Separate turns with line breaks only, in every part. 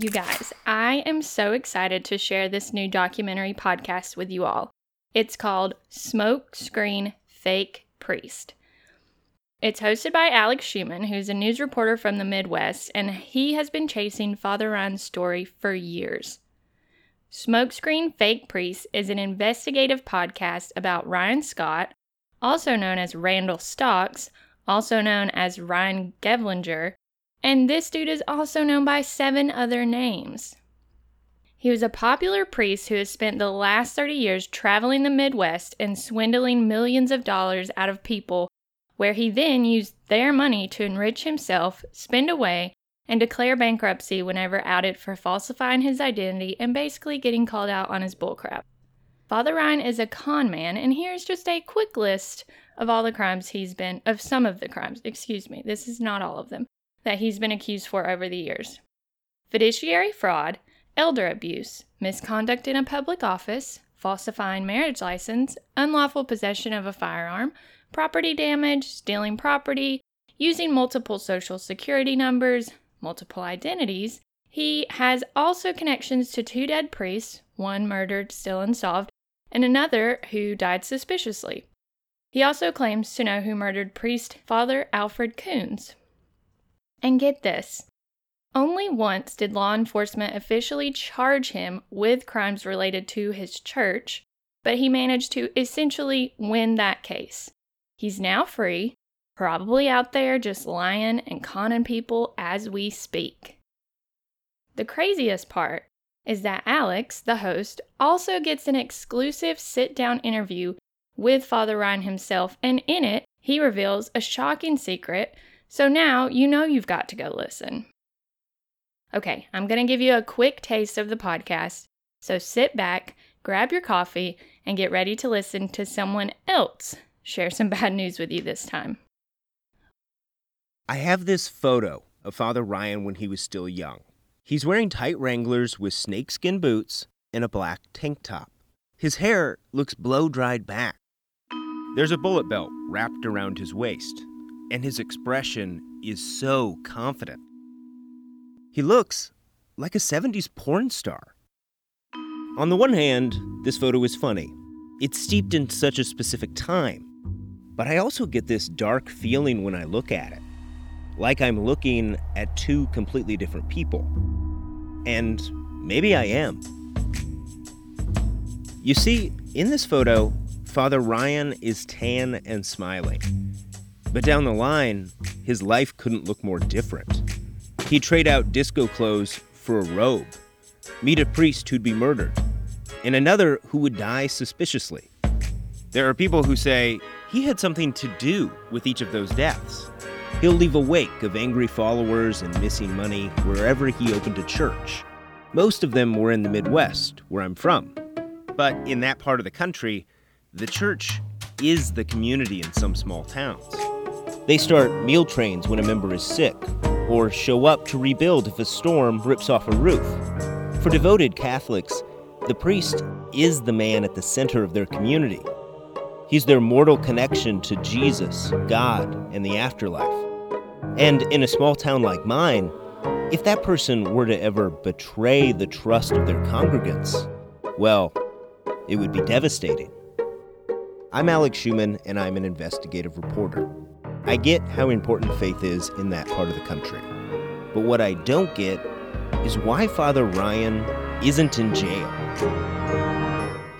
You guys, I am so excited to share this new documentary podcast with you all. It's called Smoke Screen Fake Priest. It's hosted by Alex Schuman, who's a news reporter from the Midwest, and he has been chasing Father Ryan's story for years. Smokescreen Fake Priest is an investigative podcast about Ryan Scott, also known as Randall Stocks, also known as Ryan Gevlinger, and this dude is also known by seven other names. He was a popular priest who has spent the last 30 years traveling the Midwest and swindling millions of dollars out of people, where he then used their money to enrich himself, spend away, and declare bankruptcy whenever outed for falsifying his identity and basically getting called out on his bullcrap. Father Ryan is a con man, and here's just a quick list of all the crimes he's been, of some of the crimes, excuse me, this is not all of them, that he's been accused for over the years fiduciary fraud, elder abuse, misconduct in a public office, falsifying marriage license, unlawful possession of a firearm, property damage, stealing property, using multiple social security numbers, multiple identities. He has also connections to two dead priests, one murdered, still unsolved, and another who died suspiciously. He also claims to know who murdered priest Father Alfred Kunz. And get this only once did law enforcement officially charge him with crimes related to his church, but he managed to essentially win that case. He's now free, probably out there just lying and conning people as we speak. The craziest part is that Alex, the host, also gets an exclusive sit down interview with Father Ryan himself, and in it, he reveals a shocking secret. So now you know you've got to go listen. Okay, I'm going to give you a quick taste of the podcast. So sit back, grab your coffee, and get ready to listen to someone else share some bad news with you this time.
I have this photo of Father Ryan when he was still young. He's wearing tight Wranglers with snakeskin boots and a black tank top. His hair looks blow dried back. There's a bullet belt wrapped around his waist, and his expression is so confident. He looks like a 70s porn star. On the one hand, this photo is funny. It's steeped in such a specific time. But I also get this dark feeling when I look at it, like I'm looking at two completely different people. And maybe I am. You see, in this photo, Father Ryan is tan and smiling. But down the line, his life couldn't look more different. He'd trade out disco clothes for a robe, meet a priest who'd be murdered, and another who would die suspiciously. There are people who say he had something to do with each of those deaths. He'll leave a wake of angry followers and missing money wherever he opened a church. Most of them were in the Midwest, where I'm from. But in that part of the country, the church is the community in some small towns. They start meal trains when a member is sick, or show up to rebuild if a storm rips off a roof. For devoted Catholics, the priest is the man at the center of their community. He's their mortal connection to Jesus, God, and the afterlife. And in a small town like mine, if that person were to ever betray the trust of their congregants, well, it would be devastating. I'm Alex Schuman, and I'm an investigative reporter. I get how important faith is in that part of the country. But what I don't get is why Father Ryan isn't in jail.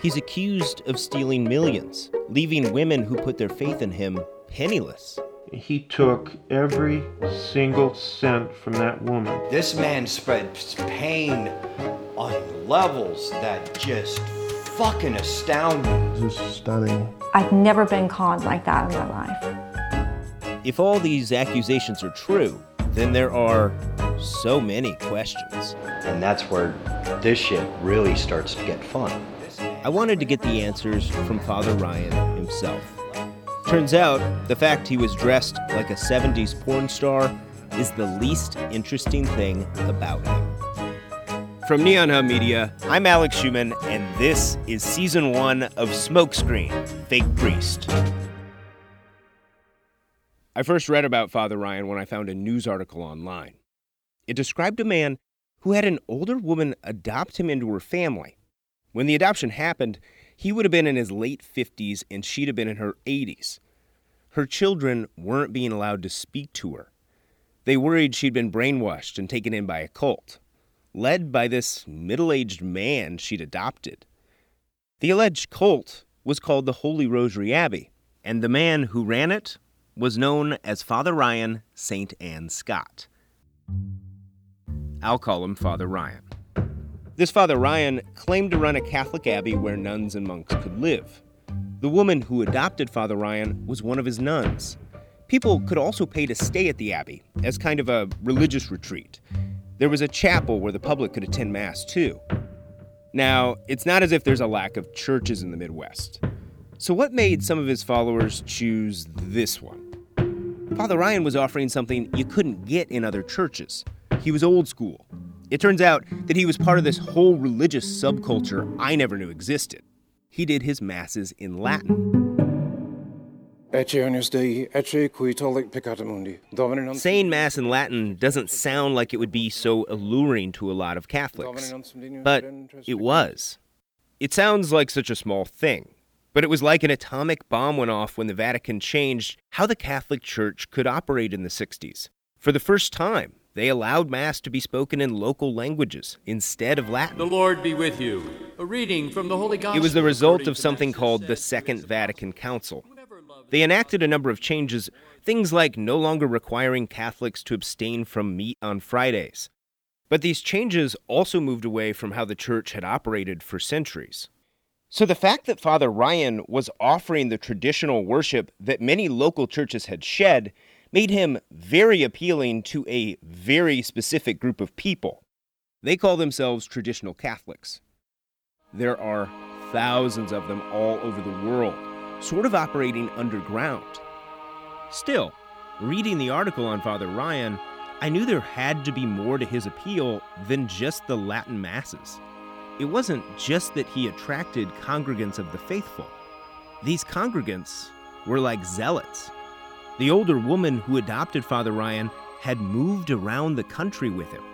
He's accused of stealing millions, leaving women who put their faith in him penniless.
He took every single cent from that woman.
This man spreads pain on levels that just fucking astound me.
This is stunning.
I've never been conned like that in my life.
If all these accusations are true, then there are so many questions.
And that's where this shit really starts to get fun.
I wanted to get the answers from Father Ryan himself. Turns out, the fact he was dressed like a 70s porn star is the least interesting thing about him. From Neon Hum Media, I'm Alex Schuman, and this is season one of Smokescreen Fake Priest. I first read about Father Ryan when I found a news article online. It described a man who had an older woman adopt him into her family. When the adoption happened, he would have been in his late 50s and she'd have been in her 80s. Her children weren't being allowed to speak to her. They worried she'd been brainwashed and taken in by a cult, led by this middle aged man she'd adopted. The alleged cult was called the Holy Rosary Abbey, and the man who ran it was known as Father Ryan St. Anne Scott. I'll call him Father Ryan. This Father Ryan claimed to run a Catholic abbey where nuns and monks could live. The woman who adopted Father Ryan was one of his nuns. People could also pay to stay at the Abbey as kind of a religious retreat. There was a chapel where the public could attend Mass too. Now, it's not as if there's a lack of churches in the Midwest. So, what made some of his followers choose this one? Father Ryan was offering something you couldn't get in other churches. He was old school. It turns out that he was part of this whole religious subculture I never knew existed. He did his masses in Latin. Saying Mass in Latin doesn't sound like it would be so alluring to a lot of Catholics, but it was. It sounds like such a small thing, but it was like an atomic bomb went off when the Vatican changed how the Catholic Church could operate in the 60s. For the first time, they allowed Mass to be spoken in local languages instead of Latin.
The Lord be with you. A reading from the Holy Gospel.
It was the result of something called the Second Vatican Council. They enacted a number of changes, things like no longer requiring Catholics to abstain from meat on Fridays. But these changes also moved away from how the church had operated for centuries. So the fact that Father Ryan was offering the traditional worship that many local churches had shed made him very appealing to a very specific group of people. They call themselves traditional Catholics. There are thousands of them all over the world sort of operating underground. Still, reading the article on Father Ryan, I knew there had to be more to his appeal than just the Latin masses. It wasn't just that he attracted congregants of the faithful. These congregants were like zealots. The older woman who adopted Father Ryan had moved around the country with him.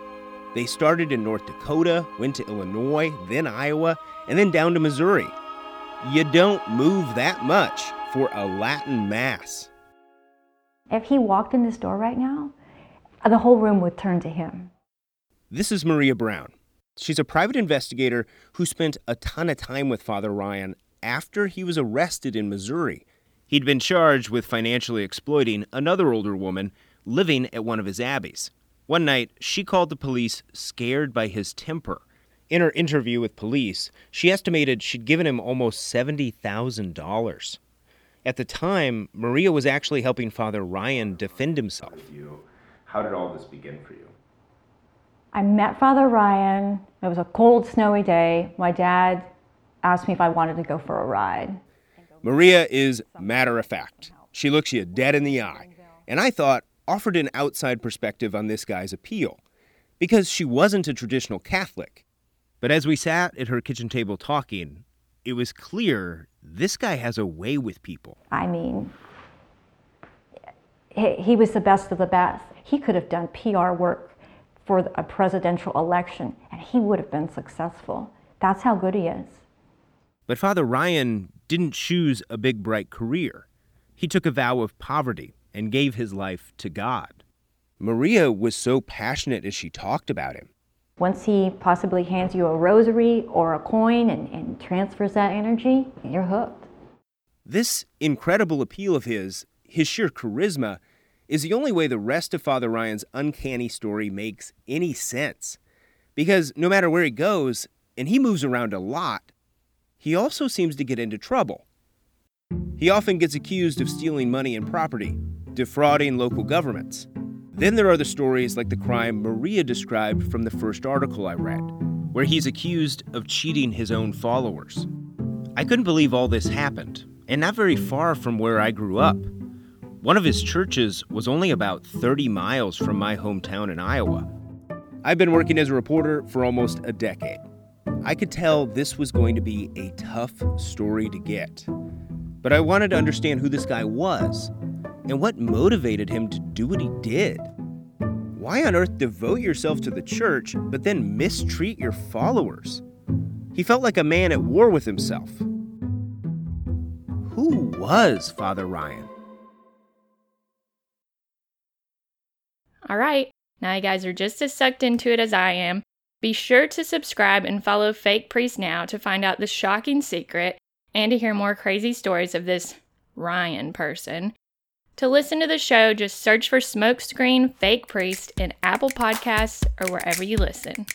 They started in North Dakota, went to Illinois, then Iowa, and then down to Missouri. You don't move that much for a Latin Mass.
If he walked in this door right now, the whole room would turn to him.
This is Maria Brown. She's a private investigator who spent a ton of time with Father Ryan after he was arrested in Missouri. He'd been charged with financially exploiting another older woman living at one of his abbeys. One night, she called the police scared by his temper. In her interview with police, she estimated she'd given him almost $70,000. At the time, Maria was actually helping Father Ryan defend himself.
How did all this begin for you?
I met Father Ryan. It was a cold, snowy day. My dad asked me if I wanted to go for a ride.
Maria is matter of fact. She looks you dead in the eye. And I thought offered an outside perspective on this guy's appeal. Because she wasn't a traditional Catholic. But as we sat at her kitchen table talking, it was clear this guy has a way with people.
I mean, he, he was the best of the best. He could have done PR work for a presidential election, and he would have been successful. That's how good he is.
But Father Ryan didn't choose a big, bright career. He took a vow of poverty and gave his life to God. Maria was so passionate as she talked about him.
Once he possibly hands you a rosary or a coin and, and transfers that energy, you're hooked.
This incredible appeal of his, his sheer charisma, is the only way the rest of Father Ryan's uncanny story makes any sense. Because no matter where he goes, and he moves around a lot, he also seems to get into trouble. He often gets accused of stealing money and property, defrauding local governments, then there are the stories like the crime Maria described from the first article I read, where he's accused of cheating his own followers. I couldn't believe all this happened, and not very far from where I grew up. One of his churches was only about 30 miles from my hometown in Iowa. I've been working as a reporter for almost a decade. I could tell this was going to be a tough story to get. But I wanted to understand who this guy was and what motivated him to do what he did. Why on earth devote yourself to the church but then mistreat your followers? He felt like a man at war with himself. Who was Father Ryan?
All right, now you guys are just as sucked into it as I am. Be sure to subscribe and follow Fake Priest now to find out the shocking secret and to hear more crazy stories of this Ryan person. To listen to the show, just search for Smokescreen Fake Priest in Apple Podcasts or wherever you listen.